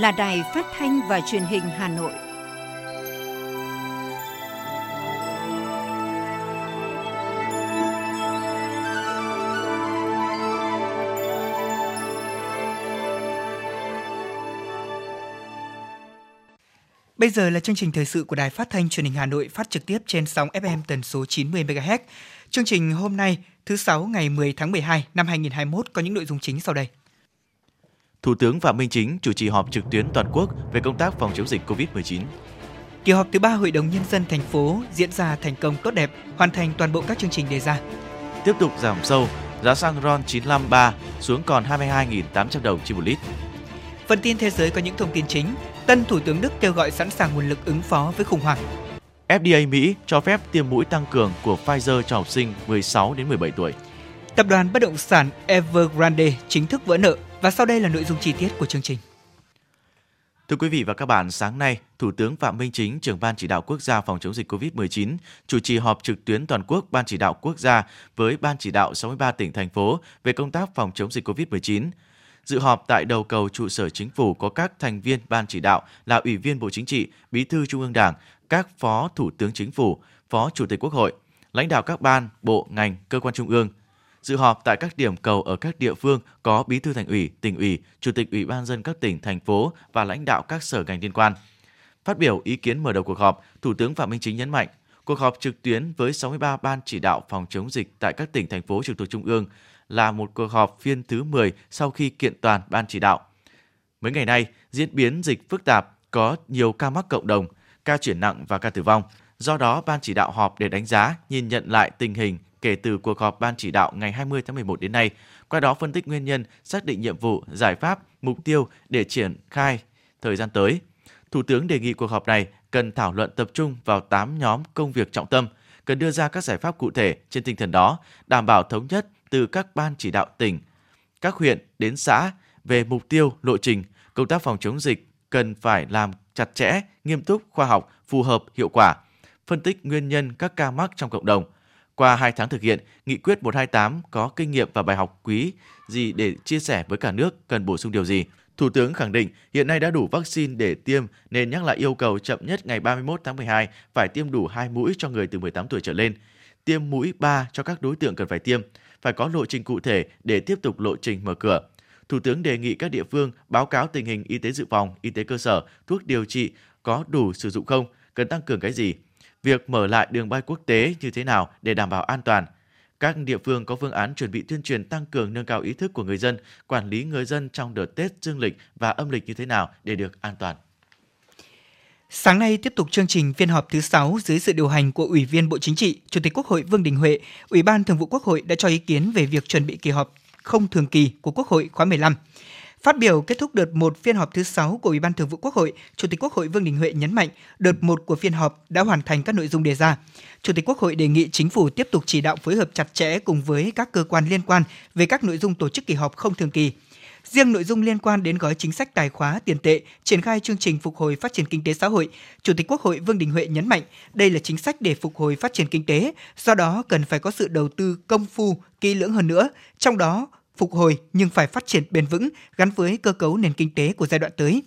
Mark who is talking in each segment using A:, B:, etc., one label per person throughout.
A: là Đài Phát thanh và Truyền hình Hà Nội.
B: Bây giờ là chương trình thời sự của Đài Phát thanh Truyền hình Hà Nội phát trực tiếp trên sóng FM tần số 90 MHz. Chương trình hôm nay, thứ sáu ngày 10 tháng 12 năm 2021 có những nội dung chính sau đây.
C: Thủ tướng Phạm Minh Chính chủ trì họp trực tuyến toàn quốc về công tác phòng chống dịch COVID-19.
B: Kỳ họp thứ ba Hội đồng Nhân dân thành phố diễn ra thành công tốt đẹp, hoàn thành toàn bộ các chương trình đề ra.
C: Tiếp tục giảm sâu, giá xăng RON 953 xuống còn 22.800 đồng trên một lít.
B: Phần tin thế giới có những thông tin chính. Tân Thủ tướng Đức kêu gọi sẵn sàng nguồn lực ứng phó với khủng hoảng.
C: FDA Mỹ cho phép tiêm mũi tăng cường của Pfizer cho học sinh 16 đến 17 tuổi.
B: Tập đoàn bất động sản Evergrande chính thức vỡ nợ và sau đây là nội dung chi tiết của chương trình.
C: Thưa quý vị và các bạn, sáng nay, Thủ tướng Phạm Minh Chính, trưởng Ban chỉ đạo quốc gia phòng chống dịch COVID-19, chủ trì họp trực tuyến toàn quốc Ban chỉ đạo quốc gia với Ban chỉ đạo 63 tỉnh thành phố về công tác phòng chống dịch COVID-19. Dự họp tại đầu cầu trụ sở chính phủ có các thành viên Ban chỉ đạo là Ủy viên Bộ Chính trị, Bí thư Trung ương Đảng, các Phó Thủ tướng Chính phủ, Phó Chủ tịch Quốc hội, lãnh đạo các ban, bộ, ngành, cơ quan trung ương, Dự họp tại các điểm cầu ở các địa phương có Bí thư Thành ủy, tỉnh ủy, Chủ tịch Ủy ban dân các tỉnh, thành phố và lãnh đạo các sở ngành liên quan. Phát biểu ý kiến mở đầu cuộc họp, Thủ tướng Phạm Minh Chính nhấn mạnh, cuộc họp trực tuyến với 63 ban chỉ đạo phòng chống dịch tại các tỉnh, thành phố trực thuộc Trung ương là một cuộc họp phiên thứ 10 sau khi kiện toàn ban chỉ đạo. Mấy ngày nay, diễn biến dịch phức tạp, có nhiều ca mắc cộng đồng, ca chuyển nặng và ca tử vong. Do đó, ban chỉ đạo họp để đánh giá, nhìn nhận lại tình hình kể từ cuộc họp ban chỉ đạo ngày 20 tháng 11 đến nay, qua đó phân tích nguyên nhân, xác định nhiệm vụ, giải pháp, mục tiêu để triển khai thời gian tới. Thủ tướng đề nghị cuộc họp này cần thảo luận tập trung vào 8 nhóm công việc trọng tâm, cần đưa ra các giải pháp cụ thể trên tinh thần đó, đảm bảo thống nhất từ các ban chỉ đạo tỉnh, các huyện đến xã về mục tiêu, lộ trình, công tác phòng chống dịch cần phải làm chặt chẽ, nghiêm túc, khoa học, phù hợp, hiệu quả, phân tích nguyên nhân các ca mắc trong cộng đồng – qua 2 tháng thực hiện, Nghị quyết 128 có kinh nghiệm và bài học quý gì để chia sẻ với cả nước, cần bổ sung điều gì? Thủ tướng khẳng định hiện nay đã đủ vaccine để tiêm nên nhắc lại yêu cầu chậm nhất ngày 31 tháng 12 phải tiêm đủ 2 mũi cho người từ 18 tuổi trở lên. Tiêm mũi 3 cho các đối tượng cần phải tiêm, phải có lộ trình cụ thể để tiếp tục lộ trình mở cửa. Thủ tướng đề nghị các địa phương báo cáo tình hình y tế dự phòng, y tế cơ sở, thuốc điều trị có đủ sử dụng không, cần tăng cường cái gì, việc mở lại đường bay quốc tế như thế nào để đảm bảo an toàn. Các địa phương có phương án chuẩn bị tuyên truyền tăng cường nâng cao ý thức của người dân, quản lý người dân trong đợt Tết dương lịch và âm lịch như thế nào để được an toàn.
B: Sáng nay tiếp tục chương trình phiên họp thứ 6 dưới sự điều hành của Ủy viên Bộ Chính trị, Chủ tịch Quốc hội Vương Đình Huệ, Ủy ban Thường vụ Quốc hội đã cho ý kiến về việc chuẩn bị kỳ họp không thường kỳ của Quốc hội khóa 15. Phát biểu kết thúc đợt 1 phiên họp thứ 6 của Ủy ban Thường vụ Quốc hội, Chủ tịch Quốc hội Vương Đình Huệ nhấn mạnh đợt 1 của phiên họp đã hoàn thành các nội dung đề ra. Chủ tịch Quốc hội đề nghị chính phủ tiếp tục chỉ đạo phối hợp chặt chẽ cùng với các cơ quan liên quan về các nội dung tổ chức kỳ họp không thường kỳ. Riêng nội dung liên quan đến gói chính sách tài khóa tiền tệ, triển khai chương trình phục hồi phát triển kinh tế xã hội, Chủ tịch Quốc hội Vương Đình Huệ nhấn mạnh đây là chính sách để phục hồi phát triển kinh tế, do đó cần phải có sự đầu tư công phu, kỹ lưỡng hơn nữa, trong đó phục hồi nhưng phải phát triển bền vững gắn với cơ cấu nền kinh tế của giai đoạn tới.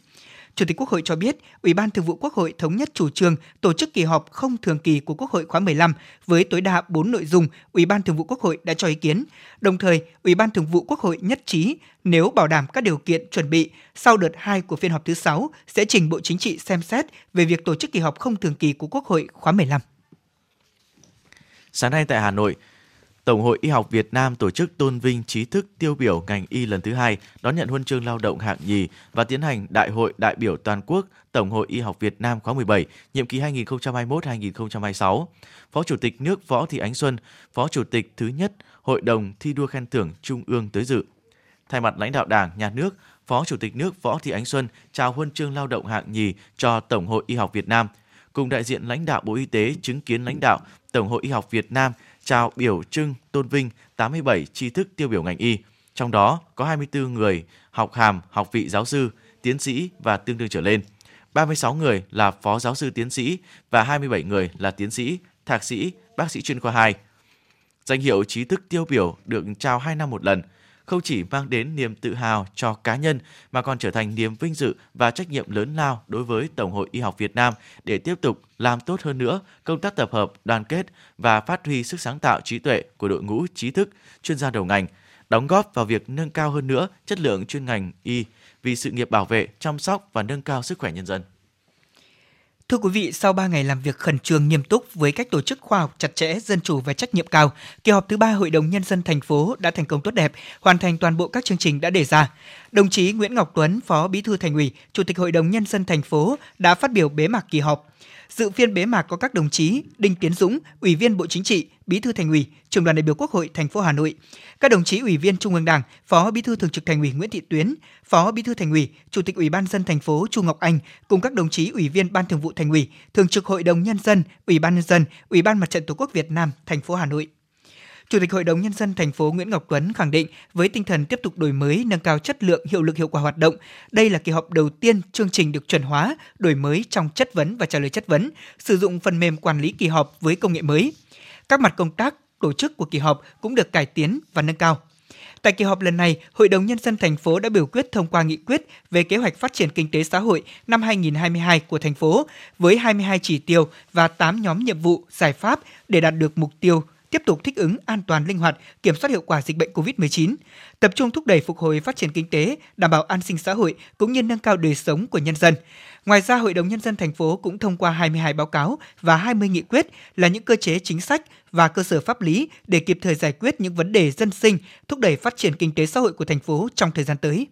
B: Chủ tịch Quốc hội cho biết, Ủy ban Thường vụ Quốc hội thống nhất chủ trương tổ chức kỳ họp không thường kỳ của Quốc hội khóa 15 với tối đa 4 nội dung Ủy ban Thường vụ Quốc hội đã cho ý kiến. Đồng thời, Ủy ban Thường vụ Quốc hội nhất trí nếu bảo đảm các điều kiện chuẩn bị, sau đợt 2 của phiên họp thứ 6 sẽ trình Bộ Chính trị xem xét về việc tổ chức kỳ họp không thường kỳ của Quốc hội khóa 15.
C: Sáng nay tại Hà Nội, Tổng hội Y học Việt Nam tổ chức tôn vinh trí thức tiêu biểu ngành y lần thứ hai, đón nhận huân chương lao động hạng nhì và tiến hành Đại hội đại biểu toàn quốc Tổng hội Y học Việt Nam khóa 17, nhiệm kỳ 2021-2026. Phó Chủ tịch nước Võ Thị Ánh Xuân, Phó Chủ tịch thứ nhất Hội đồng thi đua khen thưởng Trung ương tới dự. Thay mặt lãnh đạo Đảng, Nhà nước, Phó Chủ tịch nước Võ Thị Ánh Xuân trao huân chương lao động hạng nhì cho Tổng hội Y học Việt Nam. Cùng đại diện lãnh đạo Bộ Y tế chứng kiến lãnh đạo Tổng hội Y học Việt Nam trao biểu trưng tôn vinh 87 tri thức tiêu biểu ngành y, trong đó có 24 người học hàm, học vị giáo sư, tiến sĩ và tương đương trở lên. 36 người là phó giáo sư tiến sĩ và 27 người là tiến sĩ, thạc sĩ, bác sĩ chuyên khoa 2. Danh hiệu trí thức tiêu biểu được trao 2 năm một lần không chỉ mang đến niềm tự hào cho cá nhân mà còn trở thành niềm vinh dự và trách nhiệm lớn lao đối với Tổng hội Y học Việt Nam để tiếp tục làm tốt hơn nữa công tác tập hợp, đoàn kết và phát huy sức sáng tạo trí tuệ của đội ngũ trí thức, chuyên gia đầu ngành, đóng góp vào việc nâng cao hơn nữa chất lượng chuyên ngành y vì sự nghiệp bảo vệ, chăm sóc và nâng cao sức khỏe nhân dân.
B: Thưa quý vị, sau 3 ngày làm việc khẩn trương nghiêm túc với cách tổ chức khoa học chặt chẽ, dân chủ và trách nhiệm cao, kỳ họp thứ ba Hội đồng nhân dân thành phố đã thành công tốt đẹp, hoàn thành toàn bộ các chương trình đã đề ra. Đồng chí Nguyễn Ngọc Tuấn, Phó Bí thư Thành ủy, Chủ tịch Hội đồng nhân dân thành phố đã phát biểu bế mạc kỳ họp. Dự phiên bế mạc có các đồng chí Đinh Tiến Dũng, Ủy viên Bộ Chính trị, Bí thư Thành ủy, Trưởng đoàn đại biểu Quốc hội thành phố Hà Nội, các đồng chí Ủy viên Trung ương Đảng, Phó Bí thư Thường trực Thành ủy Nguyễn Thị Tuyến, Phó Bí thư Thành ủy, Chủ tịch Ủy ban dân thành phố Chu Ngọc Anh cùng các đồng chí Ủy viên Ban Thường vụ Thành ủy, Thường trực Hội đồng nhân dân, Ủy ban nhân dân, Ủy ban Mặt trận Tổ quốc Việt Nam thành phố Hà Nội. Chủ tịch Hội đồng Nhân dân thành phố Nguyễn Ngọc Tuấn khẳng định với tinh thần tiếp tục đổi mới, nâng cao chất lượng, hiệu lực hiệu quả hoạt động, đây là kỳ họp đầu tiên chương trình được chuẩn hóa, đổi mới trong chất vấn và trả lời chất vấn, sử dụng phần mềm quản lý kỳ họp với công nghệ mới. Các mặt công tác, tổ chức của kỳ họp cũng được cải tiến và nâng cao. Tại kỳ họp lần này, Hội đồng Nhân dân thành phố đã biểu quyết thông qua nghị quyết về kế hoạch phát triển kinh tế xã hội năm 2022 của thành phố với 22 chỉ tiêu và 8 nhóm nhiệm vụ, giải pháp để đạt được mục tiêu tiếp tục thích ứng an toàn linh hoạt, kiểm soát hiệu quả dịch bệnh COVID-19, tập trung thúc đẩy phục hồi phát triển kinh tế, đảm bảo an sinh xã hội cũng như nâng cao đời sống của nhân dân. Ngoài ra, Hội đồng nhân dân thành phố cũng thông qua 22 báo cáo và 20 nghị quyết là những cơ chế chính sách và cơ sở pháp lý để kịp thời giải quyết những vấn đề dân sinh, thúc đẩy phát triển kinh tế xã hội của thành phố trong thời gian tới.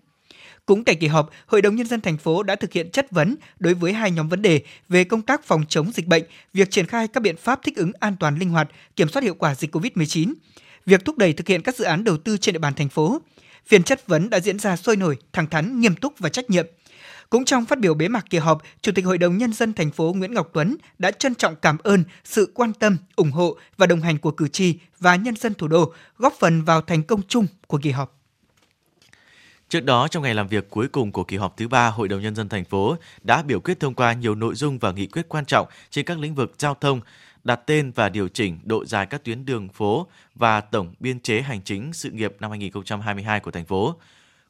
B: Cũng tại kỳ họp, Hội đồng nhân dân thành phố đã thực hiện chất vấn đối với hai nhóm vấn đề về công tác phòng chống dịch bệnh, việc triển khai các biện pháp thích ứng an toàn linh hoạt, kiểm soát hiệu quả dịch COVID-19, việc thúc đẩy thực hiện các dự án đầu tư trên địa bàn thành phố. Phiên chất vấn đã diễn ra sôi nổi, thẳng thắn, nghiêm túc và trách nhiệm. Cũng trong phát biểu bế mạc kỳ họp, Chủ tịch Hội đồng Nhân dân thành phố Nguyễn Ngọc Tuấn đã trân trọng cảm ơn sự quan tâm, ủng hộ và đồng hành của cử tri và nhân dân thủ đô, góp phần vào thành công chung của kỳ họp.
C: Trước đó, trong ngày làm việc cuối cùng của kỳ họp thứ ba, Hội đồng Nhân dân thành phố đã biểu quyết thông qua nhiều nội dung và nghị quyết quan trọng trên các lĩnh vực giao thông, đặt tên và điều chỉnh độ dài các tuyến đường phố và tổng biên chế hành chính sự nghiệp năm 2022 của thành phố.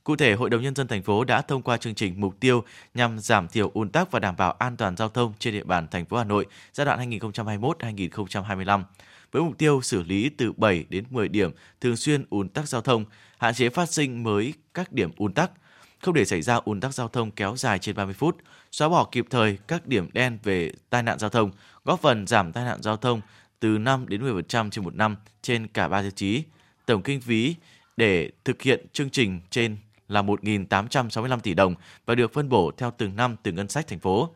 C: Cụ thể, Hội đồng Nhân dân thành phố đã thông qua chương trình mục tiêu nhằm giảm thiểu ùn tắc và đảm bảo an toàn giao thông trên địa bàn thành phố Hà Nội giai đoạn 2021-2025 với mục tiêu xử lý từ 7 đến 10 điểm thường xuyên ùn tắc giao thông, hạn chế phát sinh mới các điểm ùn tắc, không để xảy ra ùn tắc giao thông kéo dài trên 30 phút, xóa bỏ kịp thời các điểm đen về tai nạn giao thông, góp phần giảm tai nạn giao thông từ 5 đến 10% trên một năm trên cả ba tiêu chí. Tổng kinh phí để thực hiện chương trình trên là 1.865 tỷ đồng và được phân bổ theo từng năm từ ngân sách thành phố.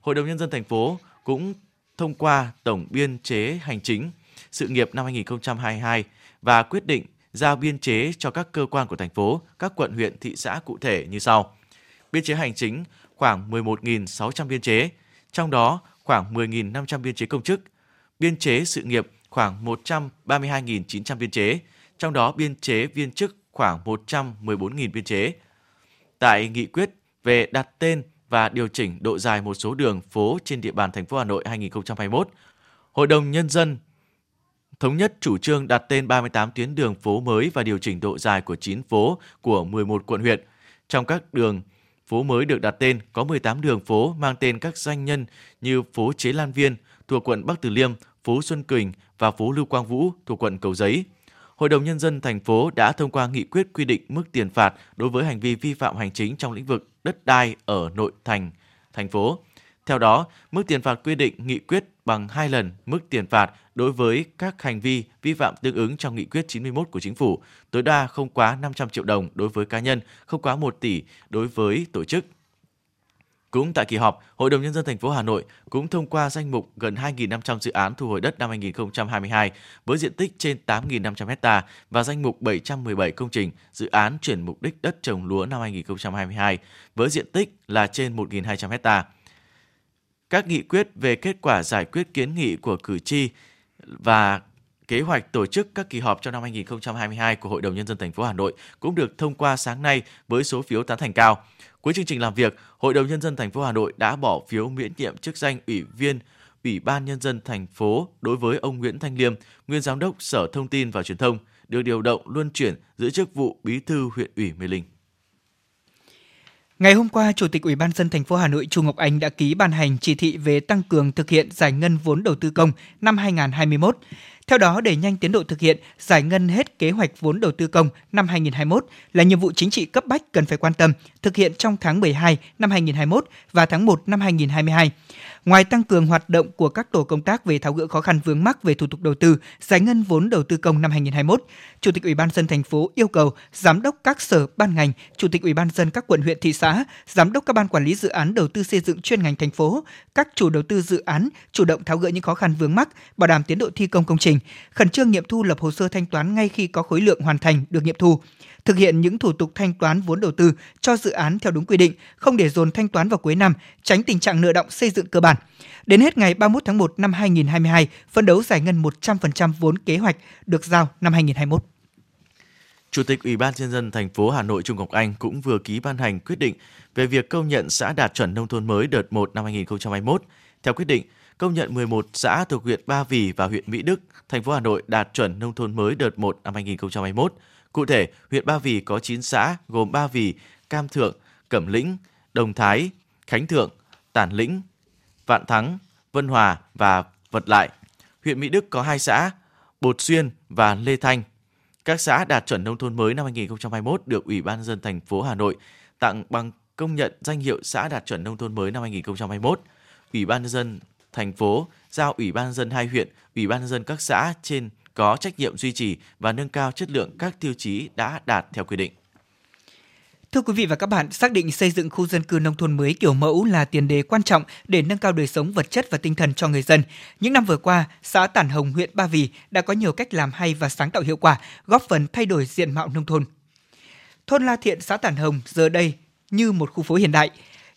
C: Hội đồng nhân dân thành phố cũng thông qua tổng biên chế hành chính sự nghiệp năm 2022 và quyết định giao biên chế cho các cơ quan của thành phố, các quận huyện, thị xã cụ thể như sau. Biên chế hành chính khoảng 11.600 biên chế, trong đó khoảng 10.500 biên chế công chức, biên chế sự nghiệp khoảng 132.900 biên chế, trong đó biên chế viên chức khoảng 114.000 biên chế. Tại nghị quyết về đặt tên và điều chỉnh độ dài một số đường phố trên địa bàn thành phố Hà Nội 2021, Hội đồng Nhân dân thống nhất chủ trương đặt tên 38 tuyến đường phố mới và điều chỉnh độ dài của 9 phố của 11 quận huyện. Trong các đường phố mới được đặt tên có 18 đường phố mang tên các danh nhân như phố Chế Lan Viên thuộc quận Bắc Từ Liêm, phố Xuân Quỳnh và phố Lưu Quang Vũ thuộc quận Cầu Giấy. Hội đồng Nhân dân thành phố đã thông qua nghị quyết quy định mức tiền phạt đối với hành vi vi phạm hành chính trong lĩnh vực đất đai ở nội thành, thành phố. Theo đó, mức tiền phạt quy định nghị quyết bằng 2 lần mức tiền phạt đối với các hành vi vi phạm tương ứng trong nghị quyết 91 của chính phủ, tối đa không quá 500 triệu đồng đối với cá nhân, không quá 1 tỷ đối với tổ chức. Cũng tại kỳ họp, Hội đồng nhân dân thành phố Hà Nội cũng thông qua danh mục gần 2.500 dự án thu hồi đất năm 2022 với diện tích trên 8.500 ha và danh mục 717 công trình dự án chuyển mục đích đất trồng lúa năm 2022 với diện tích là trên 1.200 ha. Các nghị quyết về kết quả giải quyết kiến nghị của cử tri và kế hoạch tổ chức các kỳ họp trong năm 2022 của Hội đồng nhân dân thành phố Hà Nội cũng được thông qua sáng nay với số phiếu tán thành cao. Cuối chương trình làm việc, Hội đồng nhân dân thành phố Hà Nội đã bỏ phiếu miễn nhiệm chức danh ủy viên Ủy ban nhân dân thành phố đối với ông Nguyễn Thanh Liêm, nguyên giám đốc Sở Thông tin và Truyền thông, được điều động luân chuyển giữ chức vụ Bí thư huyện ủy Mê Linh.
B: Ngày hôm qua, Chủ tịch Ủy ban dân thành phố Hà Nội Trung Ngọc Anh đã ký ban hành chỉ thị về tăng cường thực hiện giải ngân vốn đầu tư công năm 2021. Theo đó, để nhanh tiến độ thực hiện giải ngân hết kế hoạch vốn đầu tư công năm 2021 là nhiệm vụ chính trị cấp bách cần phải quan tâm, thực hiện trong tháng 12 năm 2021 và tháng 1 năm 2022. Ngoài tăng cường hoạt động của các tổ công tác về tháo gỡ khó khăn vướng mắc về thủ tục đầu tư, giải ngân vốn đầu tư công năm 2021, Chủ tịch Ủy ban dân thành phố yêu cầu giám đốc các sở ban ngành, Chủ tịch Ủy ban dân các quận huyện thị xã, giám đốc các ban quản lý dự án đầu tư xây dựng chuyên ngành thành phố, các chủ đầu tư dự án chủ động tháo gỡ những khó khăn vướng mắc, bảo đảm tiến độ thi công công trình, khẩn trương nghiệm thu lập hồ sơ thanh toán ngay khi có khối lượng hoàn thành được nghiệm thu thực hiện những thủ tục thanh toán vốn đầu tư cho dự án theo đúng quy định, không để dồn thanh toán vào cuối năm, tránh tình trạng nợ động xây dựng cơ bản. Đến hết ngày 31 tháng 1 năm 2022, phấn đấu giải ngân 100% vốn kế hoạch được giao năm 2021.
C: Chủ tịch Ủy ban nhân dân thành phố Hà Nội Trung Ngọc Anh cũng vừa ký ban hành quyết định về việc công nhận xã đạt chuẩn nông thôn mới đợt 1 năm 2021. Theo quyết định, công nhận 11 xã thuộc huyện Ba Vì và huyện Mỹ Đức, thành phố Hà Nội đạt chuẩn nông thôn mới đợt 1 năm 2021. Cụ thể, huyện Ba Vì có 9 xã gồm Ba Vì, Cam Thượng, Cẩm Lĩnh, Đồng Thái, Khánh Thượng, Tản Lĩnh, Vạn Thắng, Vân Hòa và Vật Lại. Huyện Mỹ Đức có 2 xã, Bột Xuyên và Lê Thanh. Các xã đạt chuẩn nông thôn mới năm 2021 được Ủy ban dân thành phố Hà Nội tặng bằng công nhận danh hiệu xã đạt chuẩn nông thôn mới năm 2021. Ủy ban dân thành phố giao Ủy ban dân hai huyện, Ủy ban dân các xã trên có trách nhiệm duy trì và nâng cao chất lượng các tiêu chí đã đạt theo quy định.
B: Thưa quý vị và các bạn, xác định xây dựng khu dân cư nông thôn mới kiểu mẫu là tiền đề quan trọng để nâng cao đời sống vật chất và tinh thần cho người dân. Những năm vừa qua, xã Tản Hồng, huyện Ba Vì đã có nhiều cách làm hay và sáng tạo hiệu quả, góp phần thay đổi diện mạo nông thôn. Thôn La Thiện, xã Tản Hồng giờ đây như một khu phố hiện đại.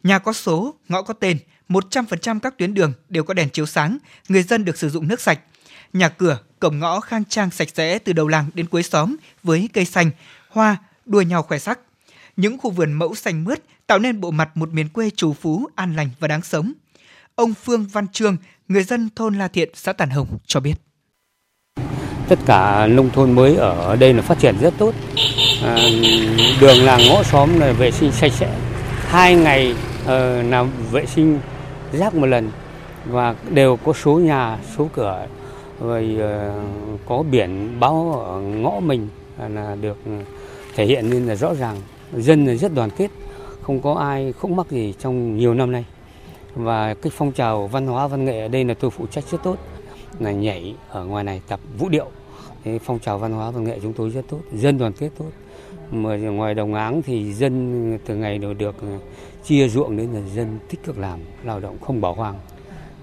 B: Nhà có số, ngõ có tên, 100% các tuyến đường đều có đèn chiếu sáng, người dân được sử dụng nước sạch. Nhà cửa, cổng ngõ khang trang sạch sẽ từ đầu làng đến cuối xóm với cây xanh, hoa, đua nhau khoe sắc. Những khu vườn mẫu xanh mướt tạo nên bộ mặt một miền quê trù phú, an lành và đáng sống. Ông Phương Văn Trương, người dân thôn La Thiện, xã Tản Hồng cho biết.
D: Tất cả nông thôn mới ở đây là phát triển rất tốt. À, đường làng ngõ xóm là vệ sinh sạch sẽ. Hai ngày ờ, làm vệ sinh rác một lần và đều có số nhà, số cửa rồi ờ, có biển báo ở ngõ mình là được thể hiện nên là rõ ràng. Dân là rất đoàn kết không có ai khúc mắc gì trong nhiều năm nay. Và cái phong trào văn hóa văn nghệ ở đây là tôi phụ trách rất tốt là nhảy ở ngoài này tập vũ điệu. Cái phong trào văn hóa văn nghệ chúng tôi rất tốt dân đoàn kết tốt mà ngoài đồng áng thì dân từ ngày đều được ừ, chia ruộng đến là dân tích cực làm lao động không bỏ hoang.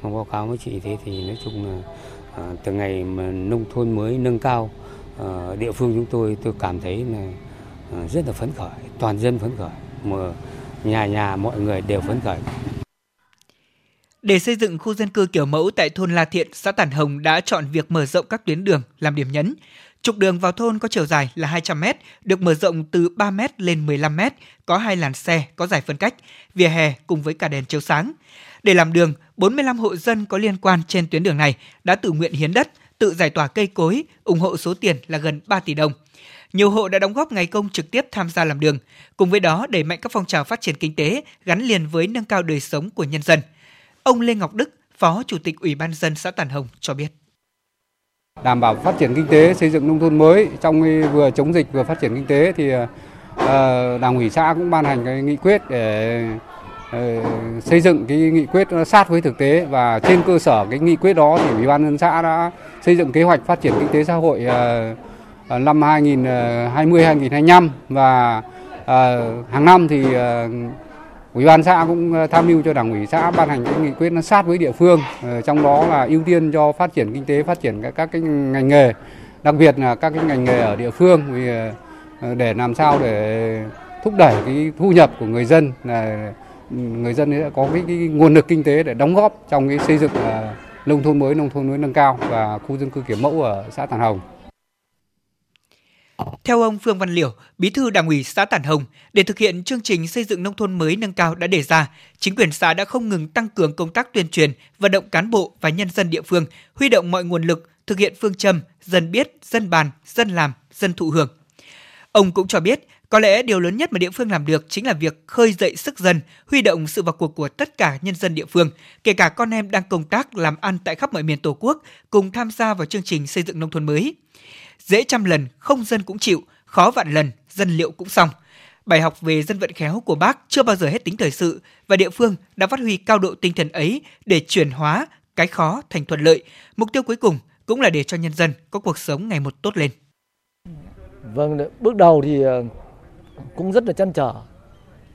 D: Mà báo cáo với chị thế thì nói chung là à, từ ngày mà nông thôn mới nâng cao à, địa phương chúng tôi tôi cảm thấy là à, rất là phấn khởi toàn dân phấn khởi. Mà nhà nhà mọi người đều phấn khởi.
B: Để xây dựng khu dân cư kiểu mẫu tại thôn La Thiện, xã Tản Hồng đã chọn việc mở rộng các tuyến đường làm điểm nhấn. Trục đường vào thôn có chiều dài là 200 m, được mở rộng từ 3 m lên 15 m, có hai làn xe, có giải phân cách, vỉa hè cùng với cả đèn chiếu sáng. Để làm đường, 45 hộ dân có liên quan trên tuyến đường này đã tự nguyện hiến đất, tự giải tỏa cây cối, ủng hộ số tiền là gần 3 tỷ đồng. Nhiều hộ đã đóng góp ngày công trực tiếp tham gia làm đường, cùng với đó đẩy mạnh các phong trào phát triển kinh tế gắn liền với nâng cao đời sống của nhân dân. Ông Lê Ngọc Đức, Phó Chủ tịch Ủy ban dân xã Tản Hồng cho biết
E: đảm bảo phát triển kinh tế, xây dựng nông thôn mới. Trong vừa chống dịch vừa phát triển kinh tế thì ờ, đảng ủy xã cũng ban hành cái nghị quyết để ờ, xây dựng cái nghị quyết sát với thực tế. Và trên cơ sở cái nghị quyết đó thì ủy ban nhân xã đã xây dựng kế hoạch phát triển kinh tế xã hội ờ, năm 2020 2025 và hàng năm thì Ủy ban xã cũng ờ, tham mưu cho đảng ủy xã ban hành cái nghị quyết nó sát với địa phương, ờ, trong đó là ưu tiên cho phát triển kinh tế, phát triển các, các cái ngành nghề, đặc biệt là các cái ngành nghề ở địa phương vì ờ, để làm sao để thúc đẩy cái thu nhập của người dân là ừ, người dân sẽ có cái, cái nguồn lực kinh tế để đóng góp trong cái xây dựng nông thôn mới, nông thôn mới nâng cao và khu dân cư kiểu mẫu ở xã Tản Hồng.
B: Theo ông Phương Văn Liểu, Bí thư Đảng ủy xã Tản Hồng, để thực hiện chương trình xây dựng nông thôn mới nâng cao đã đề ra, chính quyền xã đã không ngừng tăng cường công tác tuyên truyền, vận động cán bộ và nhân dân địa phương, huy động mọi nguồn lực, thực hiện phương châm dân biết, dân bàn, dân làm, dân thụ hưởng. Ông cũng cho biết, có lẽ điều lớn nhất mà địa phương làm được chính là việc khơi dậy sức dân, huy động sự vào cuộc của tất cả nhân dân địa phương, kể cả con em đang công tác làm ăn tại khắp mọi miền Tổ quốc, cùng tham gia vào chương trình xây dựng nông thôn mới. Dễ trăm lần, không dân cũng chịu, khó vạn lần, dân liệu cũng xong. Bài học về dân vận khéo của bác chưa bao giờ hết tính thời sự và địa phương đã phát huy cao độ tinh thần ấy để chuyển hóa cái khó thành thuận lợi. Mục tiêu cuối cùng cũng là để cho nhân dân có cuộc sống ngày một tốt lên.
F: Vâng, bước đầu thì ờ, cũng rất là chăn trở.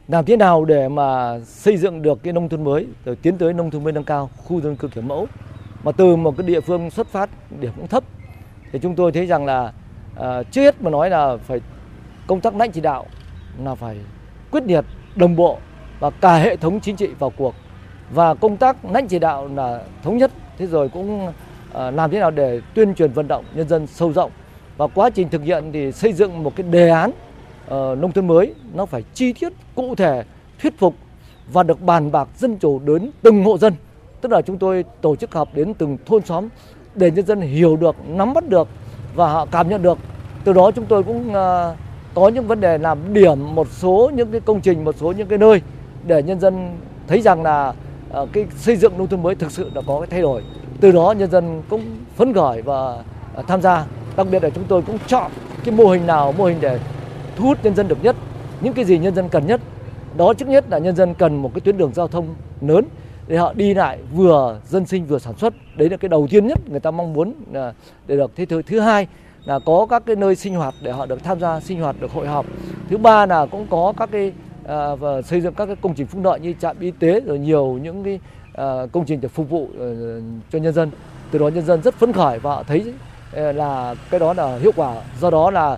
F: Làm thế nào để mà xây dựng được cái nông thôn mới, rồi tiến tới nông thôn mới nâng cao, khu dân cư kiểu mẫu. Mà từ một cái địa phương xuất phát điểm cũng thấp, thì chúng tôi thấy rằng là à, trước hết mà nói là phải công tác lãnh chỉ đạo là phải quyết liệt, đồng bộ và cả hệ thống chính trị vào cuộc. Và công tác lãnh chỉ đạo là thống nhất thế rồi cũng à, làm thế nào để tuyên truyền vận động nhân dân sâu rộng. Và quá trình thực hiện thì xây dựng một cái đề án uh, nông thôn mới nó phải chi tiết cụ thể thuyết phục và được bàn bạc dân chủ đến từng hộ dân. Tức là chúng tôi tổ chức họp đến từng thôn xóm để nhân dân hiểu được, nắm bắt được và họ cảm nhận được. Từ đó chúng tôi cũng ờ, có những vấn đề làm điểm một số những cái công trình, một số những cái nơi để nhân dân thấy rằng là ờ, cái xây dựng nông thôn mới thực sự đã có cái thay đổi. Từ đó nhân dân cũng phấn khởi và ờ, tham gia. Đặc biệt là chúng tôi cũng chọn cái mô hình nào, mô hình để thu hút nhân dân được nhất, những cái gì nhân dân cần nhất. Đó, trước nhất là nhân dân cần một cái tuyến đường giao thông lớn để họ đi lại vừa dân sinh vừa sản xuất. Đấy là cái đầu tiên nhất người ta mong muốn là để được. Thế thứ thứ hai là có các cái nơi sinh hoạt để họ được tham gia sinh hoạt được hội họp. Thứ ba là cũng có các cái à, và xây dựng các cái công trình phúc lợi như trạm y tế rồi nhiều những cái à, công trình để phục vụ uh, cho nhân dân. Từ đó nhân dân rất phấn khởi và họ thấy ờ, là cái đó là hiệu quả. Do đó là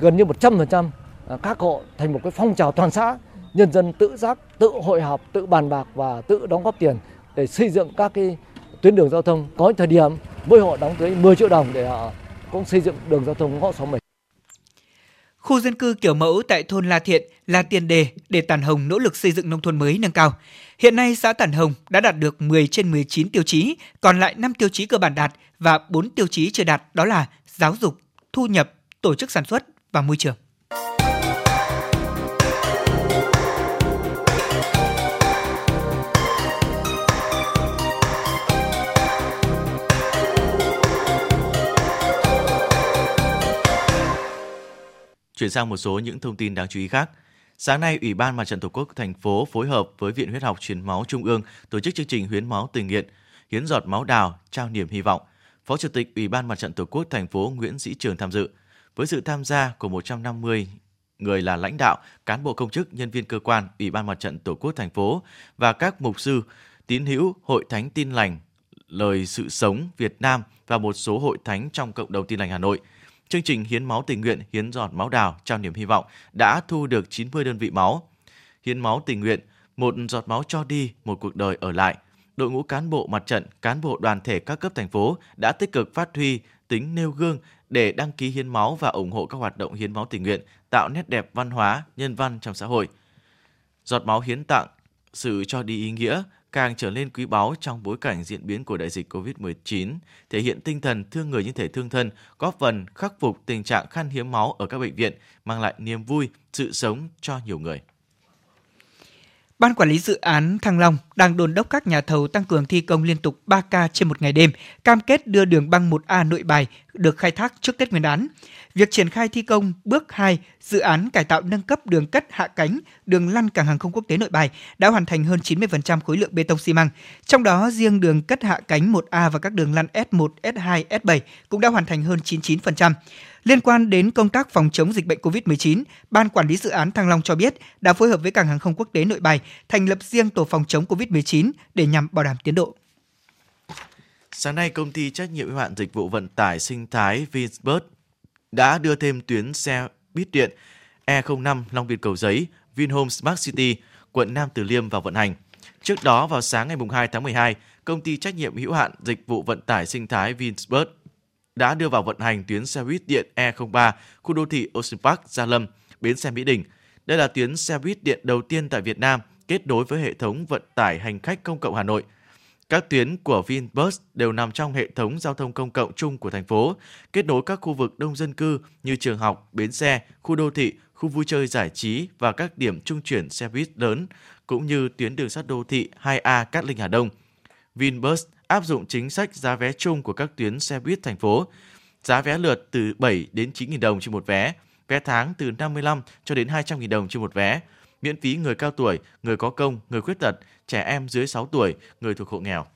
F: gần như 100% à, các hộ thành một cái phong trào toàn xã nhân dân tự giác tự hội họp tự bàn bạc và tự đóng góp tiền để xây dựng các cái tuyến đường giao thông có thời điểm mỗi hộ đóng tới 10 triệu đồng để họ cũng xây dựng đường giao thông ngõ xóm mình.
B: Khu dân cư kiểu mẫu tại thôn La Thiện là tiền đề để Tản Hồng nỗ lực xây dựng nông thôn mới nâng cao. Hiện nay xã Tản Hồng đã đạt được 10 trên 19 tiêu chí, còn lại 5 tiêu chí cơ bản đạt và 4 tiêu chí chưa đạt đó là giáo dục, thu nhập, tổ chức sản xuất và môi trường.
C: Chuyển sang một số những thông tin đáng chú ý khác. Sáng nay, Ủy ban Mặt trận Tổ quốc thành phố phối hợp với Viện Huyết học Truyền máu Trung ương tổ chức chương trình hiến máu tình nguyện, hiến giọt máu đào, trao niềm hy vọng. Phó Chủ tịch Ủy ban Mặt trận Tổ quốc thành phố Nguyễn Sĩ Trường tham dự. Với sự tham gia của 150 người là lãnh đạo, cán bộ công chức, nhân viên cơ quan, Ủy ban Mặt trận Tổ quốc thành phố và các mục sư, tín hữu, hội thánh tin lành, lời sự sống Việt Nam và một số hội thánh trong cộng đồng tin lành Hà Nội – Chương trình hiến máu tình nguyện hiến giọt máu đào trao niềm hy vọng đã thu được 90 đơn vị máu. Hiến máu tình nguyện, một giọt máu cho đi, một cuộc đời ở lại. Đội ngũ cán bộ mặt trận, cán bộ đoàn thể các cấp thành phố đã tích cực phát huy tính nêu gương để đăng ký hiến máu và ủng hộ các hoạt động hiến máu tình nguyện, tạo nét đẹp văn hóa, nhân văn trong xã hội. Giọt máu hiến tặng, sự cho đi ý nghĩa, càng trở nên quý báu trong bối cảnh diễn biến của đại dịch COVID-19, thể hiện tinh thần thương người như thể thương thân, góp phần khắc phục tình trạng khan hiếm máu ở các bệnh viện, mang lại niềm vui, sự sống cho nhiều người.
B: Ban quản lý dự án Thăng Long đang đồn đốc các nhà thầu tăng cường thi công liên tục 3 ca trên một ngày đêm, cam kết đưa đường băng 1A nội bài được khai thác trước Tết Nguyên đán. Việc triển khai thi công bước 2 dự án cải tạo nâng cấp đường cất hạ cánh, đường lăn cảng hàng không quốc tế Nội Bài đã hoàn thành hơn 90% khối lượng bê tông xi măng. Trong đó riêng đường cất hạ cánh 1A và các đường lăn S1, S2, S7 cũng đã hoàn thành hơn 99%. Liên quan đến công tác phòng chống dịch bệnh COVID-19, Ban Quản lý Dự án Thăng Long cho biết đã phối hợp với Cảng hàng không quốc tế Nội Bài thành lập riêng tổ phòng chống COVID-19 để nhằm bảo đảm tiến độ.
C: Sáng nay, công ty trách nhiệm hữu hạn dịch vụ vận tải sinh thái Vinsbird đã đưa thêm tuyến xe buýt điện E05 Long Biên Cầu Giấy, Vinhome Smart City, quận Nam Từ Liêm vào vận hành. Trước đó vào sáng ngày 2 tháng 12, công ty trách nhiệm hữu hạn dịch vụ vận tải sinh thái Vinbus đã đưa vào vận hành tuyến xe buýt điện E03 khu đô thị Ocean Park Gia Lâm, bến xe Mỹ Đình. Đây là tuyến xe buýt điện đầu tiên tại Việt Nam kết nối với hệ thống vận tải hành khách công cộng Hà Nội. Các tuyến của Vinbus đều nằm trong hệ thống giao thông công cộng chung của thành phố, kết nối các khu vực đông dân cư như trường học, bến xe, khu đô thị, khu vui chơi giải trí và các điểm trung chuyển xe buýt lớn, cũng như tuyến đường sắt đô thị 2A Cát Linh Hà Đông. Vinbus áp dụng chính sách giá vé chung của các tuyến xe buýt thành phố. Giá vé lượt từ 7 đến 9.000 đồng trên một vé, vé tháng từ 55 cho đến 200.000 đồng trên một vé, miễn phí người cao tuổi, người có công, người khuyết tật, trẻ em dưới 6 tuổi, người thuộc hộ nghèo.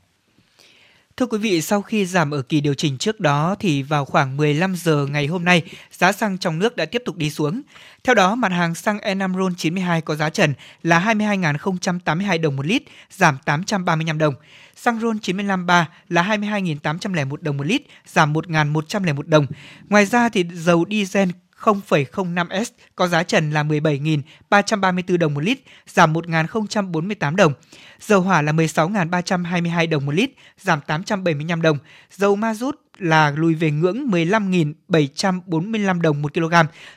B: Thưa quý vị, sau khi giảm ở kỳ điều chỉnh trước đó thì vào khoảng 15 giờ ngày hôm nay, giá xăng trong nước đã tiếp tục đi xuống. Theo đó, mặt hàng xăng E5 RON 92 có giá trần là 22.082 đồng một lít, giảm 835 đồng. Xăng RON 95 3 là 22.801 đồng một lít, giảm 1.101 đồng. Ngoài ra thì dầu diesel 0,05S có giá trần là 17.334 đồng một lít, giảm 1.048 đồng. Dầu hỏa là 16.322 đồng một lít, giảm 875 đồng. Dầu ma rút là lùi về ngưỡng 15.745 đồng một kg,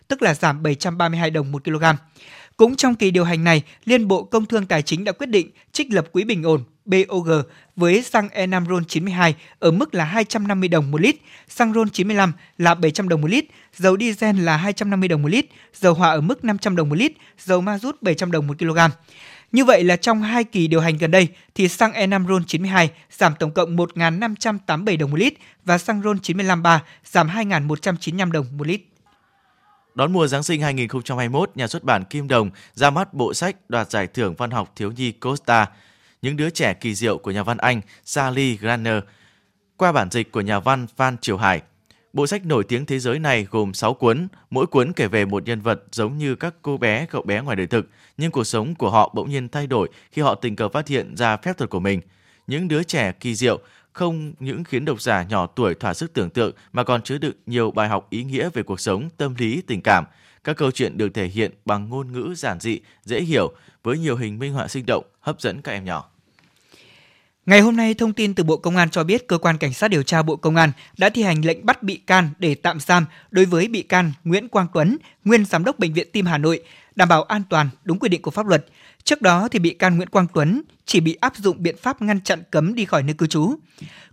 B: tức là giảm 732 đồng một kg. Cũng trong kỳ điều hành này, Liên Bộ Công Thương Tài chính đã quyết định trích lập quỹ bình ổn BOG với xăng E5 RON 92 ở mức là 250 đồng một lít, xăng RON 95 là 700 đồng một lít, dầu diesel là 250 đồng một lít, dầu hỏa ở mức 500 đồng một lít, dầu ma rút 700 đồng một kg. Như vậy là trong hai kỳ điều hành gần đây thì xăng E5 RON 92 giảm tổng cộng 1.587 đồng một lít và xăng RON 95 3 giảm 2.195 đồng một lít.
C: Đón mùa Giáng sinh 2021, nhà xuất bản Kim Đồng ra mắt bộ sách đoạt giải thưởng văn học thiếu nhi Costa, những đứa trẻ kỳ diệu của nhà văn Anh Sally Granner, qua bản dịch của nhà văn Phan Triều Hải. Bộ sách nổi tiếng thế giới này gồm 6 cuốn, mỗi cuốn kể về một nhân vật giống như các cô bé, cậu bé ngoài đời thực, nhưng cuộc sống của họ bỗng nhiên thay đổi khi họ tình cờ phát hiện ra phép thuật của mình. Những đứa trẻ kỳ diệu không những khiến độc giả nhỏ tuổi thỏa sức tưởng tượng mà còn chứa đựng nhiều bài học ý nghĩa về cuộc sống, tâm lý, tình cảm. Các câu chuyện được thể hiện bằng ngôn ngữ giản dị, dễ hiểu với nhiều hình minh họa sinh động, hấp dẫn các em nhỏ.
B: Ngày hôm nay, thông tin từ Bộ Công an cho biết cơ quan cảnh sát điều tra Bộ Công an đã thi hành lệnh bắt bị can để tạm giam đối với bị can Nguyễn Quang Tuấn, nguyên giám đốc bệnh viện Tim Hà Nội, đảm bảo an toàn đúng quy định của pháp luật. Trước đó thì bị can Nguyễn Quang Tuấn chỉ bị áp dụng biện pháp ngăn chặn cấm đi khỏi nơi cư trú.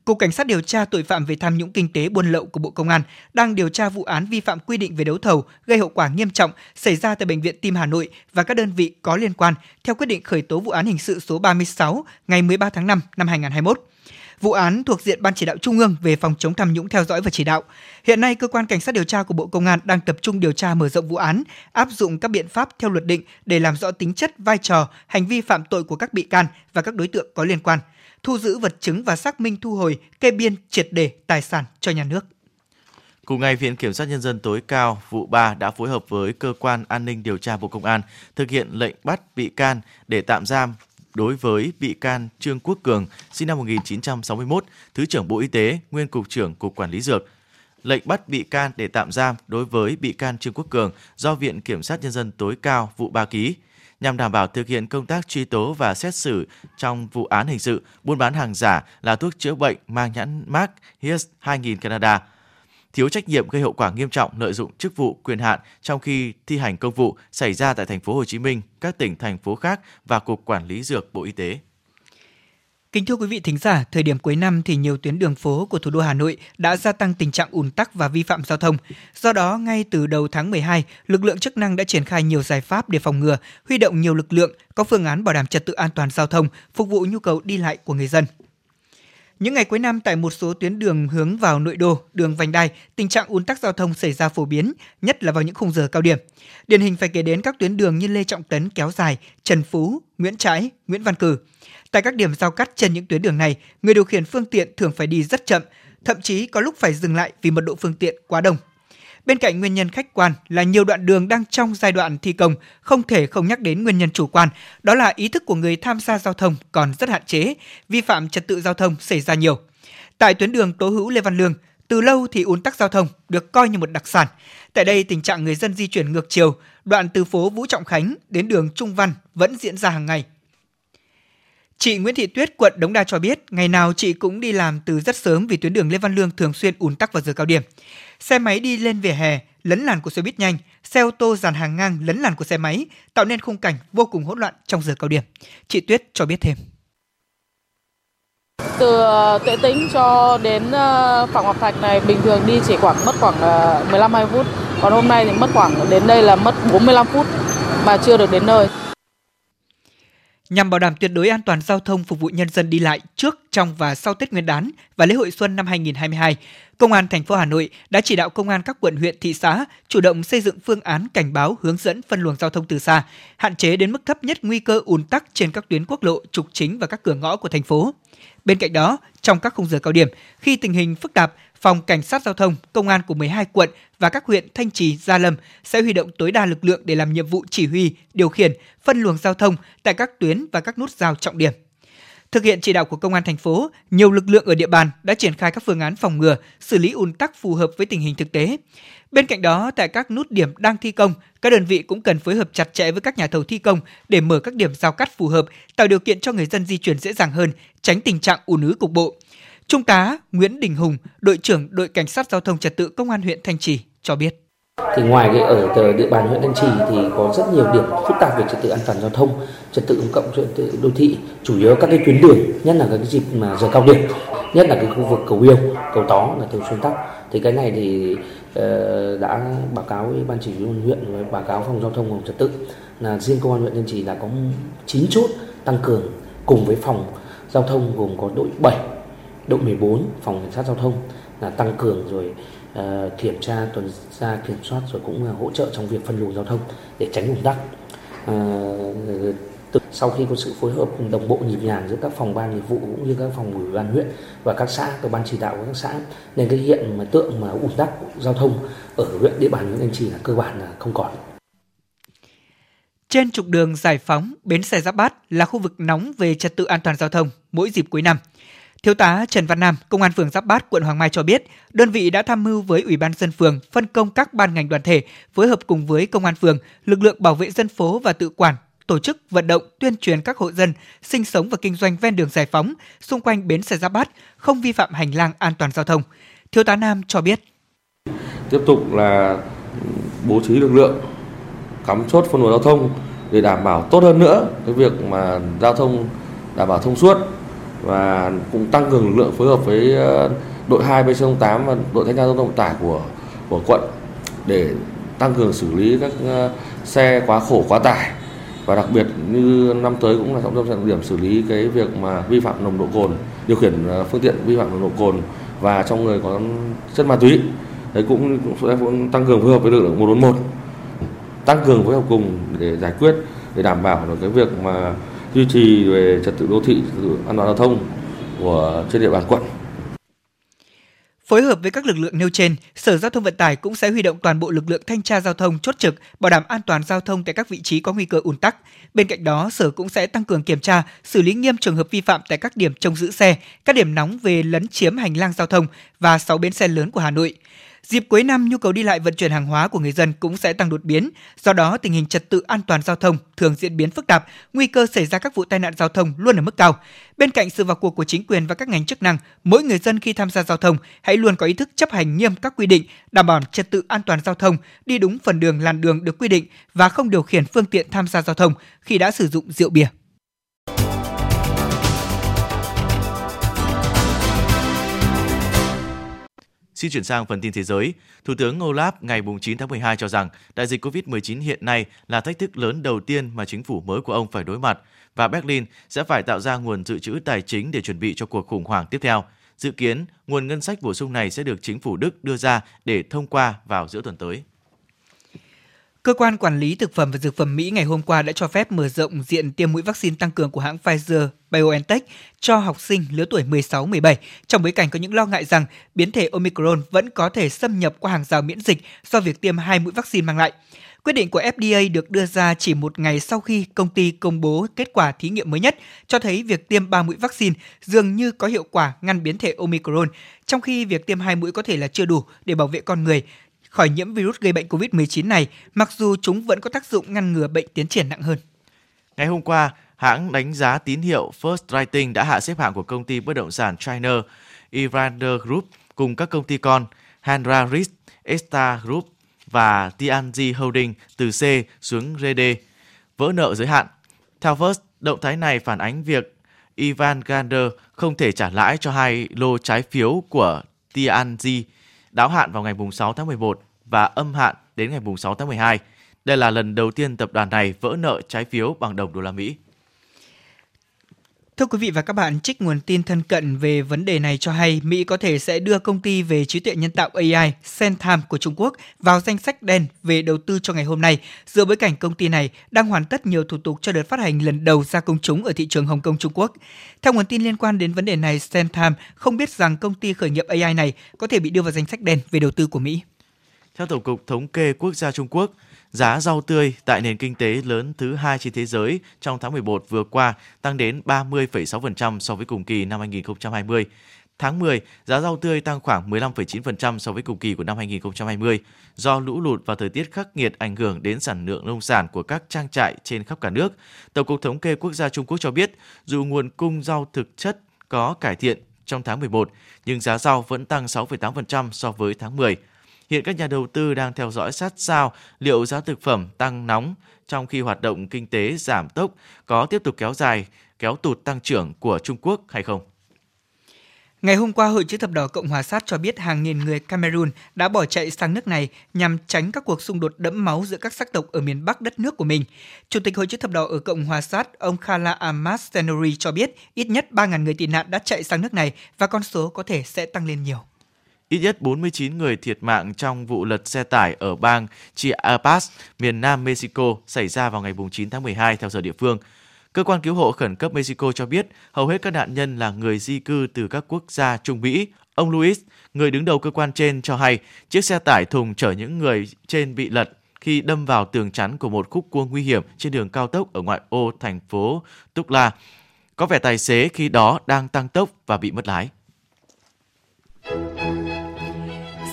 B: Cục Cảnh sát điều tra tội phạm về tham nhũng kinh tế buôn lậu của Bộ Công an đang điều tra vụ án vi phạm quy định về đấu thầu gây hậu quả nghiêm trọng xảy ra tại bệnh viện Tim Hà Nội và các đơn vị có liên quan theo quyết định khởi tố vụ án hình sự số 36 ngày 13 tháng 5 năm 2021. Vụ án thuộc diện Ban chỉ đạo Trung ương về phòng chống tham nhũng theo dõi và chỉ đạo. Hiện nay, cơ quan cảnh sát điều tra của Bộ Công an đang tập trung điều tra mở rộng vụ án, áp dụng các biện pháp theo luật định để làm rõ tính chất, vai trò, hành vi phạm tội của các bị can và các đối tượng có liên quan, thu giữ vật chứng và xác minh thu hồi, kê biên triệt để tài sản cho nhà nước.
C: Cùng ngày, Viện Kiểm sát Nhân dân tối cao vụ 3 đã phối hợp với Cơ quan An ninh Điều tra Bộ Công an thực hiện lệnh bắt bị can để tạm giam đối với bị can Trương Quốc Cường, sinh năm 1961, Thứ trưởng Bộ Y tế, nguyên Cục trưởng Cục Quản lý Dược. Lệnh bắt bị can để tạm giam đối với bị can Trương Quốc Cường do Viện Kiểm sát Nhân dân tối cao vụ ba ký nhằm đảm bảo thực hiện công tác truy tố và xét xử trong vụ án hình sự buôn bán hàng giả là thuốc chữa bệnh mang nhãn mác His 2000 Canada – thiếu trách nhiệm gây hậu quả nghiêm trọng lợi dụng chức vụ quyền hạn trong khi thi hành công vụ xảy ra tại thành phố Hồ Chí Minh, các tỉnh thành phố khác và cục quản lý dược Bộ Y tế.
B: Kính thưa quý vị thính giả, thời điểm cuối năm thì nhiều tuyến đường phố của thủ đô Hà Nội đã gia tăng tình trạng ùn tắc và vi phạm giao thông. Do đó, ngay từ đầu tháng 12, lực lượng chức năng đã triển khai nhiều giải pháp để phòng ngừa, huy động nhiều lực lượng, có phương án bảo đảm trật tự an toàn giao thông, phục vụ nhu cầu đi lại của người dân. Những ngày cuối năm tại một số tuyến đường hướng vào nội đô, đường vành đai, tình trạng ùn tắc giao thông xảy ra phổ biến, nhất là vào những khung giờ cao điểm. Điển hình phải kể đến các tuyến đường như Lê Trọng Tấn kéo dài, Trần Phú, Nguyễn Trãi, Nguyễn Văn Cử. Tại các điểm giao cắt trên những tuyến đường này, người điều khiển phương tiện thường phải đi rất chậm, thậm chí có lúc phải dừng lại vì mật độ phương tiện quá đông. Bên cạnh nguyên nhân khách quan là nhiều đoạn đường đang trong giai đoạn thi công, không thể không nhắc đến nguyên nhân chủ quan, đó là ý thức của người tham gia giao thông còn rất hạn chế, vi phạm trật tự giao thông xảy ra nhiều. Tại tuyến đường Tố Hữu Lê Văn Lương, từ lâu thì ùn tắc giao thông được coi như một đặc sản. Tại đây tình trạng người dân di chuyển ngược chiều, đoạn từ phố Vũ Trọng Khánh đến đường Trung Văn vẫn diễn ra hàng ngày. Chị Nguyễn Thị Tuyết, quận Đống Đa cho biết, ngày nào chị cũng đi làm từ rất sớm vì tuyến đường Lê Văn Lương thường xuyên ùn tắc vào giờ cao điểm. Xe máy đi lên vỉa hè, lấn làn của xe buýt nhanh, xe ô tô dàn hàng ngang lấn làn của xe máy, tạo nên khung cảnh vô cùng hỗn loạn trong giờ cao điểm. Chị Tuyết cho biết thêm.
G: Từ ờ, Tuệ Tĩnh cho đến ờ, Phạm Ngọc Thạch này bình thường đi chỉ khoảng mất khoảng ờ, 15-20 phút. Còn hôm nay thì mất khoảng đến đây là mất 45 phút mà chưa được đến nơi.
B: Nhằm bảo đảm tuyệt đối an toàn giao thông phục vụ nhân dân đi lại trước, trong và sau Tết Nguyên đán và lễ hội xuân năm 2022, Công an thành phố Hà Nội đã chỉ đạo công an các quận huyện thị xã chủ động xây dựng phương án cảnh báo hướng dẫn phân luồng giao thông từ xa, hạn chế đến mức thấp nhất nguy cơ ùn tắc trên các tuyến quốc lộ, trục chính và các cửa ngõ của thành phố. Bên cạnh đó, trong các khung giờ cao điểm, khi tình hình phức tạp, Phòng Cảnh sát Giao thông, Công an của 12 quận và các huyện Thanh Trì, Gia Lâm sẽ huy động tối đa lực lượng để làm nhiệm vụ chỉ huy, điều khiển, phân luồng giao thông tại các tuyến và các nút giao trọng điểm. Thực hiện chỉ đạo của công an thành phố, nhiều lực lượng ở địa bàn đã triển khai các phương án phòng ngừa, xử lý ùn tắc phù hợp với tình hình thực tế. Bên cạnh đó, tại các nút điểm đang thi công, các đơn vị cũng cần phối hợp chặt chẽ với các nhà thầu thi công để mở các điểm giao cắt phù hợp, tạo điều kiện cho người dân di chuyển dễ dàng hơn, tránh tình trạng ùn ứ cục bộ. Trung tá Nguyễn Đình Hùng, đội trưởng đội cảnh sát giao thông trật tự công an huyện Thanh Trì cho biết.
H: Thì ngoài cái ở địa bàn huyện Thanh Trì thì có rất nhiều điểm phức tạp về trật tự an toàn giao thông, trật tự công cộng, trật tự đô thị, chủ yếu các cái tuyến đường, nhất là các cái dịp mà giờ cao điểm, nhất là cái khu vực cầu yêu, cầu tó là thường xuyên tắc. Thì cái này thì ờ, đã báo cáo với ban chỉ huy huyện và báo cáo phòng giao thông phòng trật tự là riêng công an huyện Thanh Trì đã có 9 chốt tăng cường cùng với phòng giao thông gồm có đội 7 đội 14 phòng cảnh sát giao thông là tăng cường rồi uh, kiểm tra tuần tra kiểm soát rồi cũng uh, hỗ trợ trong việc phân luồng giao thông để tránh ủng tắc uh, sau khi có sự phối hợp đồng bộ nhịp nhàng giữa các phòng ban nghiệp vụ cũng như các phòng ủy ban huyện và các xã các ban chỉ đạo của các xã nên cái hiện mà tượng mà ủn tắc giao thông ở huyện địa bàn huyện Anh Trì là cơ bản là không còn.
B: Trên trục đường Giải Phóng, bến xe Giáp Bát là khu vực nóng về trật tự an toàn giao thông mỗi dịp cuối năm. Thiếu tá Trần Văn Nam, Công an phường Giáp Bát, quận Hoàng Mai cho biết, đơn vị đã tham mưu với Ủy ban dân phường phân công các ban ngành đoàn thể phối hợp cùng với công an phường, lực lượng bảo vệ dân phố và tự quản tổ chức vận động tuyên truyền các hộ dân sinh sống và kinh doanh ven đường giải phóng xung quanh bến xe Giáp Bát không vi phạm hành lang an toàn giao thông. Thiếu tá Nam cho biết.
I: Tiếp tục là bố trí lực lượng cắm chốt phân luồng giao thông để đảm bảo tốt hơn nữa cái việc mà giao thông đảm bảo thông suốt và cũng tăng cường lực lượng phối hợp với ờ, đội 2 BC08 và đội thanh tra giao thông vận tải của của quận để tăng cường xử lý các ờ, xe quá khổ quá tải. Và đặc biệt như năm tới cũng là trọng tâm trọng điểm xử lý cái việc mà vi phạm nồng độ cồn điều khiển ờ, phương tiện vi phạm nồng độ cồn và trong người có chất ma túy. Đấy cũng, cũng sẽ tăng cường phối hợp với lực lượng 141 tăng cường phối hợp cùng để giải quyết để đảm bảo được cái việc mà duy trì về trật tự đô thị, trật tự an toàn giao thông của trên địa bàn quận.
B: Phối hợp với các lực lượng nêu trên, Sở Giao thông Vận tải cũng sẽ huy động toàn bộ lực lượng thanh tra giao thông chốt trực, bảo đảm an toàn giao thông tại các vị trí có nguy cơ ùn tắc. Bên cạnh đó, Sở cũng sẽ tăng cường kiểm tra, xử lý nghiêm trường hợp vi phạm tại các điểm trông giữ xe, các điểm nóng về lấn chiếm hành lang giao thông và 6 bến xe lớn của Hà Nội. Dịp cuối năm, nhu cầu đi lại vận chuyển hàng hóa của người dân cũng sẽ tăng đột biến. Do đó, tình hình trật tự an toàn giao thông thường diễn biến phức tạp, nguy cơ xảy ra các vụ tai nạn giao thông luôn ở mức cao. Bên cạnh sự vào cuộc của chính quyền và các ngành chức năng, mỗi người dân khi tham gia giao thông hãy luôn có ý thức chấp hành nghiêm các quy định, đảm bảo trật tự an toàn giao thông, đi đúng phần đường làn đường được quy định và không điều khiển phương tiện tham gia giao thông khi đã sử dụng rượu bia.
C: Xin chuyển sang phần tin thế giới. Thủ tướng Olaf ngày 9 tháng 12 cho rằng đại dịch COVID-19 hiện nay là thách thức lớn đầu tiên mà chính phủ mới của ông phải đối mặt và Berlin sẽ phải tạo ra nguồn dự trữ tài chính để chuẩn bị cho cuộc khủng hoảng tiếp theo. Dự kiến, nguồn ngân sách bổ sung này sẽ được chính phủ Đức đưa ra để thông qua vào giữa tuần tới.
B: Cơ quan quản lý thực phẩm và dược phẩm Mỹ ngày hôm qua đã cho phép mở rộng diện tiêm mũi vaccine tăng cường của hãng Pfizer BioNTech cho học sinh lứa tuổi 16-17 trong bối cảnh có những lo ngại rằng biến thể Omicron vẫn có thể xâm nhập qua hàng rào miễn dịch do việc tiêm hai mũi vaccine mang lại. Quyết định của FDA được đưa ra chỉ một ngày sau khi công ty công bố kết quả thí nghiệm mới nhất cho thấy việc tiêm 3 mũi vaccine dường như có hiệu quả ngăn biến thể Omicron, trong khi việc tiêm hai mũi có thể là chưa đủ để bảo vệ con người khỏi nhiễm virus gây bệnh COVID-19 này, mặc dù chúng vẫn có tác dụng ngăn ngừa bệnh tiến triển nặng hơn.
C: Ngày hôm qua, hãng đánh giá tín hiệu First Rating đã hạ xếp hạng của công ty bất động sản China Evander Group cùng các công ty con Hanra Risk, Esta Group và Tianji Holding từ C xuống RD, vỡ nợ giới hạn. Theo First, động thái này phản ánh việc Ivan Gander không thể trả lãi cho hai lô trái phiếu của Tianji đáo hạn vào ngày 6 tháng 11 và âm hạn đến ngày 6 tháng 12. Đây là lần đầu tiên tập đoàn này vỡ nợ trái phiếu bằng đồng đô la Mỹ.
B: Thưa quý vị và các bạn, trích nguồn tin thân cận về vấn đề này cho hay Mỹ có thể sẽ đưa công ty về trí tuệ nhân tạo AI Centam của Trung Quốc vào danh sách đen về đầu tư cho ngày hôm nay, dựa bối cảnh công ty này đang hoàn tất nhiều thủ tục cho đợt phát hành lần đầu ra công chúng ở thị trường Hồng Kông Trung Quốc. Theo nguồn tin liên quan đến vấn đề này, Centam không biết rằng công ty khởi nghiệp AI này có thể bị đưa vào danh sách đen về đầu tư của Mỹ.
C: Theo Tổng cục Thống kê Quốc gia Trung Quốc, Giá rau tươi tại nền kinh tế lớn thứ hai trên thế giới trong tháng 11 vừa qua tăng đến 30,6% so với cùng kỳ năm 2020. Tháng 10, giá rau tươi tăng khoảng 15,9% so với cùng kỳ của năm 2020 do lũ lụt và thời tiết khắc nghiệt ảnh hưởng đến sản lượng nông sản của các trang trại trên khắp cả nước. Tổng cục Thống kê Quốc gia Trung Quốc cho biết, dù nguồn cung rau thực chất có cải thiện trong tháng 11, nhưng giá rau vẫn tăng 6,8% so với tháng 10. Hiện các nhà đầu tư đang theo dõi sát sao liệu giá thực phẩm tăng nóng trong khi hoạt động kinh tế giảm tốc có tiếp tục kéo dài, kéo tụt tăng trưởng của Trung Quốc hay không.
B: Ngày hôm qua, Hội chữ thập đỏ Cộng hòa Sát cho biết hàng nghìn người Cameroon đã bỏ chạy sang nước này nhằm tránh các cuộc xung đột đẫm máu giữa các sắc tộc ở miền Bắc đất nước của mình. Chủ tịch Hội chữ thập đỏ ở Cộng hòa Sát, ông Khala Ahmad Senori cho biết ít nhất 3.000 người tị nạn đã chạy sang nước này và con số có thể sẽ tăng lên nhiều.
C: Ít nhất 49 người thiệt mạng trong vụ lật xe tải ở bang Chiapas, miền nam Mexico xảy ra vào ngày 9 tháng 12 theo giờ địa phương. Cơ quan cứu hộ khẩn cấp Mexico cho biết hầu hết các nạn nhân là người di cư từ các quốc gia Trung Mỹ. Ông Luis, người đứng đầu cơ quan trên cho hay chiếc xe tải thùng chở những người trên bị lật khi đâm vào tường chắn của một khúc cua nguy hiểm trên đường cao tốc ở ngoại ô thành phố Tukla. Có vẻ tài xế khi đó đang tăng tốc và bị mất lái.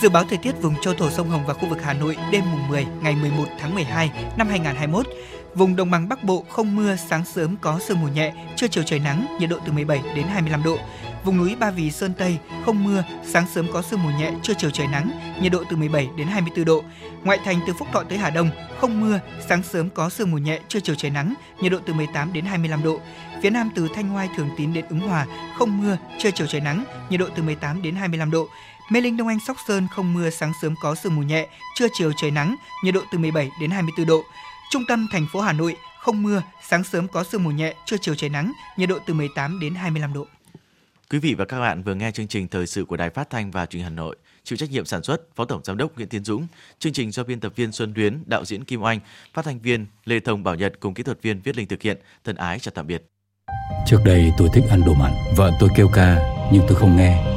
B: Dự báo thời tiết vùng châu thổ sông Hồng và khu vực Hà Nội đêm mùng 10 ngày 11 tháng 12 năm 2021. Vùng đồng bằng Bắc Bộ không mưa, sáng sớm có sương mù nhẹ, trưa chiều trời nắng, nhiệt độ từ 17 đến 25 độ. Vùng núi Ba Vì Sơn Tây không mưa, sáng sớm có sương mù nhẹ, trưa chiều trời nắng, nhiệt độ từ 17 đến 24 độ. Ngoại thành từ Phúc Thọ tới Hà Đông không mưa, sáng sớm có sương mù nhẹ, trưa chiều trời nắng, nhiệt độ từ 18 đến 25 độ. Phía Nam từ Thanh Hoai, Thường Tín đến Ứng Hòa không mưa, trưa chiều trời nắng, nhiệt độ từ 18 đến 25 độ. Mê Linh Đông Anh Sóc Sơn không mưa, sáng sớm có sương mù nhẹ, trưa chiều trời nắng, nhiệt độ từ 17 đến 24 độ. Trung tâm thành phố Hà Nội không mưa, sáng sớm có sương mù nhẹ, trưa chiều trời nắng, nhiệt độ từ 18 đến 25 độ.
C: Quý vị và các bạn vừa nghe chương trình thời sự của Đài Phát thanh và Truyền hình Hà Nội. Chịu trách nhiệm sản xuất Phó Tổng giám đốc Nguyễn Tiến Dũng, chương trình do biên tập viên Xuân Luyến, đạo diễn Kim Oanh, phát thanh viên Lê Thông Bảo Nhật cùng kỹ thuật viên Viết Linh thực hiện. Thân ái chào tạm biệt.
J: Trước đây tôi thích ăn đồ mặn, vợ tôi kêu ca nhưng tôi không nghe